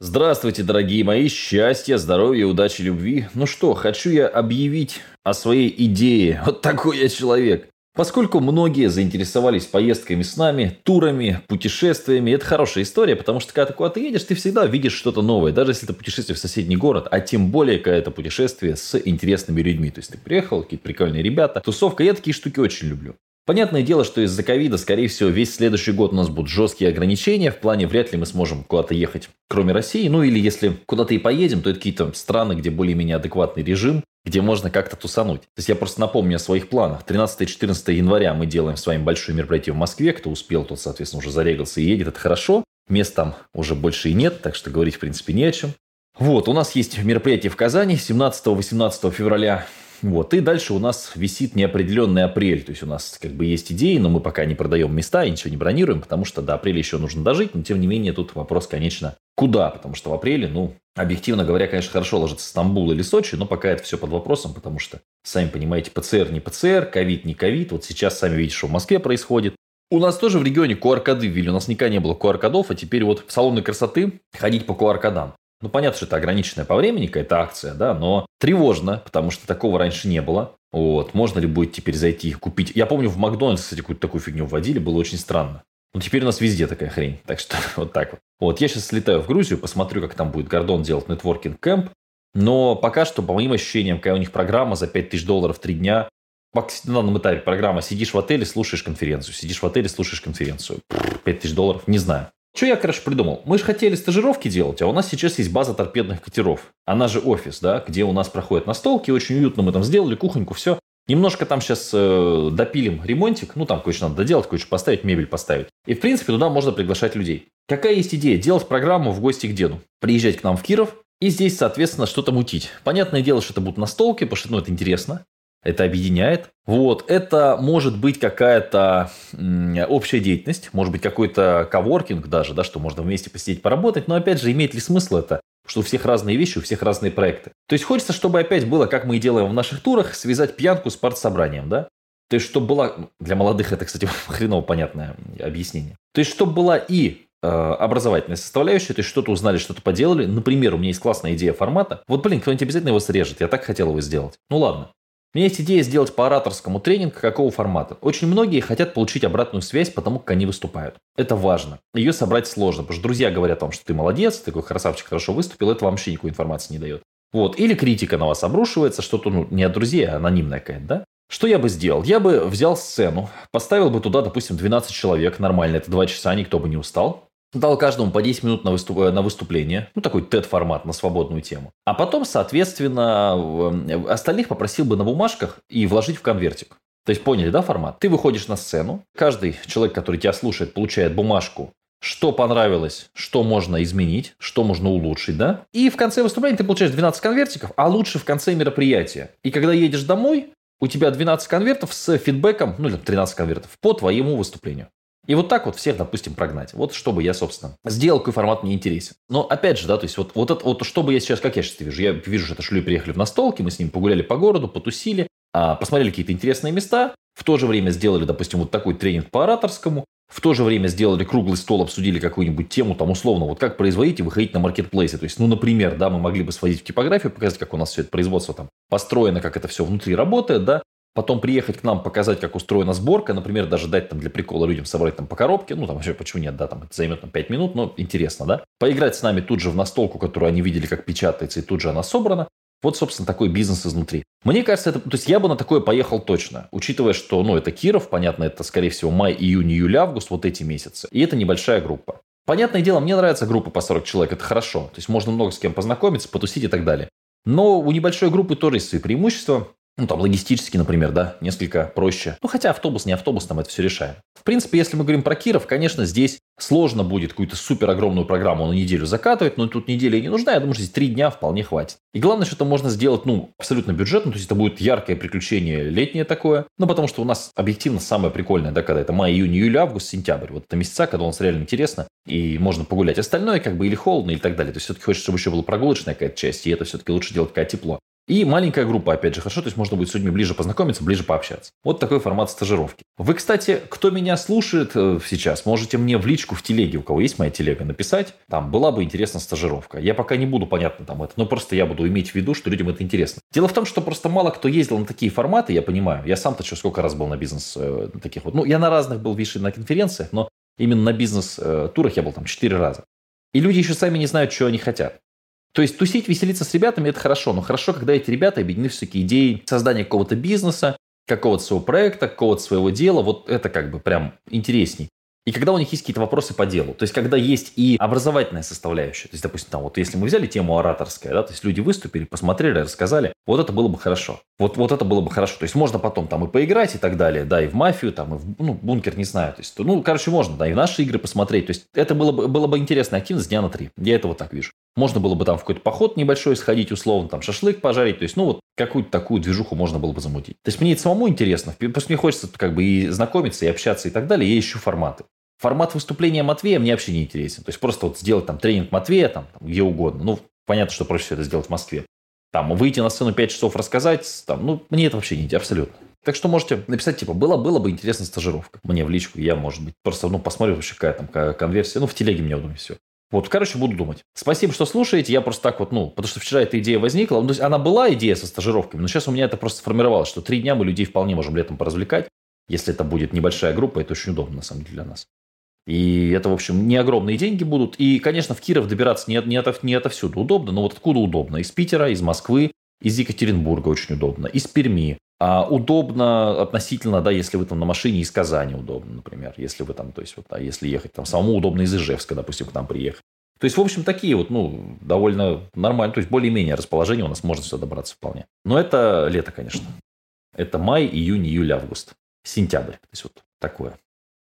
Здравствуйте, дорогие мои, счастья, здоровья, удачи, любви. Ну что, хочу я объявить о своей идее. Вот такой я человек. Поскольку многие заинтересовались поездками с нами, турами, путешествиями, это хорошая история, потому что когда ты куда-то едешь, ты всегда видишь что-то новое, даже если это путешествие в соседний город, а тем более, когда это путешествие с интересными людьми. То есть ты приехал, какие-то прикольные ребята, тусовка, я такие штуки очень люблю. Понятное дело, что из-за ковида, скорее всего, весь следующий год у нас будут жесткие ограничения. В плане вряд ли мы сможем куда-то ехать, кроме России. Ну или если куда-то и поедем, то это какие-то страны, где более-менее адекватный режим, где можно как-то тусануть. То есть я просто напомню о своих планах. 13-14 января мы делаем с вами большое мероприятие в Москве. Кто успел, тот, соответственно, уже зарегался и едет. Это хорошо. Мест там уже больше и нет, так что говорить, в принципе, не о чем. Вот, у нас есть мероприятие в Казани 17-18 февраля. Вот. И дальше у нас висит неопределенный апрель. То есть у нас как бы есть идеи, но мы пока не продаем места и ничего не бронируем, потому что до апреля еще нужно дожить. Но тем не менее тут вопрос, конечно, куда? Потому что в апреле, ну, объективно говоря, конечно, хорошо ложится Стамбул или Сочи, но пока это все под вопросом, потому что, сами понимаете, ПЦР не ПЦР, ковид не ковид. Вот сейчас сами видите, что в Москве происходит. У нас тоже в регионе QR-коды ввели. У нас никогда не было QR-кодов, а теперь вот в салоны красоты ходить по QR-кодам. Ну, понятно, что это ограниченная по времени какая-то акция, да, но тревожно, потому что такого раньше не было. Вот, можно ли будет теперь зайти и купить? Я помню, в Макдональдс, кстати, какую-то такую фигню вводили, было очень странно. Но теперь у нас везде такая хрень, так что вот так вот. Вот, я сейчас слетаю в Грузию, посмотрю, как там будет Гордон делать нетворкинг кэмп, но пока что, по моим ощущениям, какая у них программа за 5000 долларов 3 дня, на данном этапе программа, сидишь в отеле, слушаешь конференцию, сидишь в отеле, слушаешь конференцию. 5000 долларов, не знаю. Что я, короче, придумал? Мы же хотели стажировки делать, а у нас сейчас есть база торпедных катеров. Она же офис, да, где у нас проходят настолки, очень уютно мы там сделали, кухоньку, все. Немножко там сейчас э, допилим ремонтик, ну там кое-что надо доделать, кое-что поставить, мебель поставить. И в принципе туда можно приглашать людей. Какая есть идея? Делать программу в гости к деду. Приезжать к нам в Киров, и здесь, соответственно, что-то мутить. Понятное дело, что это будут настолки, потому что ну, это интересно это объединяет. Вот, это может быть какая-то общая деятельность, может быть какой-то коворкинг даже, да, что можно вместе посидеть, поработать, но опять же, имеет ли смысл это? Что у всех разные вещи, у всех разные проекты. То есть хочется, чтобы опять было, как мы и делаем в наших турах, связать пьянку с партсобранием, да? То есть, чтобы была... Для молодых это, кстати, хреново понятное объяснение. То есть, чтобы была и э, образовательная составляющая, то есть что-то узнали, что-то поделали. Например, у меня есть классная идея формата. Вот, блин, кто-нибудь обязательно его срежет. Я так хотел его сделать. Ну ладно. У меня есть идея сделать по ораторскому тренинг какого формата. Очень многие хотят получить обратную связь по тому, как они выступают. Это важно. Ее собрать сложно, потому что друзья говорят вам, что ты молодец, ты такой красавчик, хорошо выступил, это вам вообще никакой информации не дает. Вот. Или критика на вас обрушивается, что-то ну, не от друзей, а анонимная какая-то, да? Что я бы сделал? Я бы взял сцену, поставил бы туда, допустим, 12 человек, нормально, это 2 часа, никто бы не устал. Дал каждому по 10 минут на, выступ... на выступление, ну такой TED-формат на свободную тему. А потом, соответственно, остальных попросил бы на бумажках и вложить в конвертик. То есть поняли, да, формат? Ты выходишь на сцену, каждый человек, который тебя слушает, получает бумажку, что понравилось, что можно изменить, что можно улучшить, да? И в конце выступления ты получаешь 12 конвертиков, а лучше в конце мероприятия. И когда едешь домой, у тебя 12 конвертов с фидбэком, ну или 13 конвертов по твоему выступлению. И вот так вот всех, допустим, прогнать. Вот чтобы я, собственно, сделал, какой формат мне интересен. Но опять же, да, то есть вот, вот это, вот чтобы я сейчас, как я сейчас вижу, я вижу, что это шлю приехали в настолки, мы с ним погуляли по городу, потусили, а, посмотрели какие-то интересные места, в то же время сделали, допустим, вот такой тренинг по ораторскому, в то же время сделали круглый стол, обсудили какую-нибудь тему, там условно, вот как производить и выходить на маркетплейсы. То есть, ну, например, да, мы могли бы сводить в типографию, показать, как у нас все это производство там построено, как это все внутри работает, да, потом приехать к нам, показать, как устроена сборка, например, даже дать там для прикола людям собрать там по коробке, ну там вообще почему нет, да, там это займет там 5 минут, но интересно, да. Поиграть с нами тут же в настолку, которую они видели, как печатается, и тут же она собрана. Вот, собственно, такой бизнес изнутри. Мне кажется, это, то есть я бы на такое поехал точно, учитывая, что, ну, это Киров, понятно, это, скорее всего, май, июнь, июль, август, вот эти месяцы. И это небольшая группа. Понятное дело, мне нравится группа по 40 человек, это хорошо. То есть можно много с кем познакомиться, потусить и так далее. Но у небольшой группы тоже есть свои преимущества ну, там, логистически, например, да, несколько проще. Ну, хотя автобус, не автобус, там это все решаем. В принципе, если мы говорим про Киров, конечно, здесь сложно будет какую-то супер огромную программу на неделю закатывать, но тут неделя не нужна, я думаю, что здесь три дня вполне хватит. И главное, что это можно сделать, ну, абсолютно бюджетно, то есть это будет яркое приключение летнее такое, ну, потому что у нас объективно самое прикольное, да, когда это май, июнь, июль, август, сентябрь, вот это месяца, когда у нас реально интересно, и можно погулять. Остальное как бы или холодно, или так далее. То есть все-таки хочется, чтобы еще была прогулочная какая-то часть, и это все-таки лучше делать когда тепло. И маленькая группа, опять же, хорошо, то есть можно будет с людьми ближе познакомиться, ближе пообщаться. Вот такой формат стажировки. Вы, кстати, кто меня слушает э, сейчас, можете мне в личку в телеге, у кого есть моя телега, написать. Там была бы интересна стажировка. Я пока не буду, понятно, там это, но просто я буду иметь в виду, что людям это интересно. Дело в том, что просто мало кто ездил на такие форматы, я понимаю. Я сам-то что, сколько раз был на бизнес э, таких вот. Ну, я на разных был, видишь, на конференциях, но именно на бизнес-турах я был там четыре раза. И люди еще сами не знают, что они хотят. То есть тусить, веселиться с ребятами – это хорошо, но хорошо, когда эти ребята объединены все-таки идеей создания какого-то бизнеса, какого-то своего проекта, какого-то своего дела, вот это как бы прям интересней. И когда у них есть какие-то вопросы по делу. То есть, когда есть и образовательная составляющая. То есть, допустим, там вот если мы взяли тему ораторская, да, то есть люди выступили, посмотрели, рассказали, вот это было бы хорошо. Вот, вот это было бы хорошо. То есть, можно потом там и поиграть и так далее, да, и в мафию, там, и в ну, бункер, не знаю. То есть, ну, короче, можно, да, и в наши игры посмотреть. То есть, это было бы, было бы интересная активность дня на три. Я это вот так вижу. Можно было бы там в какой-то поход небольшой сходить, условно, там шашлык пожарить. То есть, ну, вот какую-то такую движуху можно было бы замутить. То есть, мне это самому интересно. Просто мне хочется как бы и знакомиться, и общаться, и так далее. Я ищу форматы. Формат выступления Матвея мне вообще не интересен. То есть просто вот сделать там тренинг Матвея там, там где угодно. Ну, понятно, что проще это сделать в Москве. Там выйти на сцену 5 часов рассказать, там, ну, мне это вообще не интересно, абсолютно. Так что можете написать, типа, было, было бы интересно стажировка. Мне в личку, я, может быть, просто, ну, посмотрю вообще, какая там конверсия. Ну, в телеге мне удобнее все. Вот, короче, буду думать. Спасибо, что слушаете. Я просто так вот, ну, потому что вчера эта идея возникла. Ну, то есть она была идея со стажировками, но сейчас у меня это просто сформировалось, что три дня мы людей вполне можем летом поразвлекать. Если это будет небольшая группа, это очень удобно, на самом деле, для нас. И это, в общем, не огромные деньги будут. И, конечно, в Киров добираться не, не, от, не отовсюду удобно, но вот откуда удобно? Из Питера, из Москвы, из Екатеринбурга очень удобно, из Перми. А удобно относительно, да, если вы там на машине из Казани удобно, например, если вы там, то есть вот, да, если ехать там самому удобно из Ижевска, допустим, к нам приехать. То есть, в общем, такие вот, ну, довольно нормально, то есть более-менее расположение у нас можно сюда добраться вполне. Но это лето, конечно. Это май, июнь, июль, август. Сентябрь. То есть вот такое.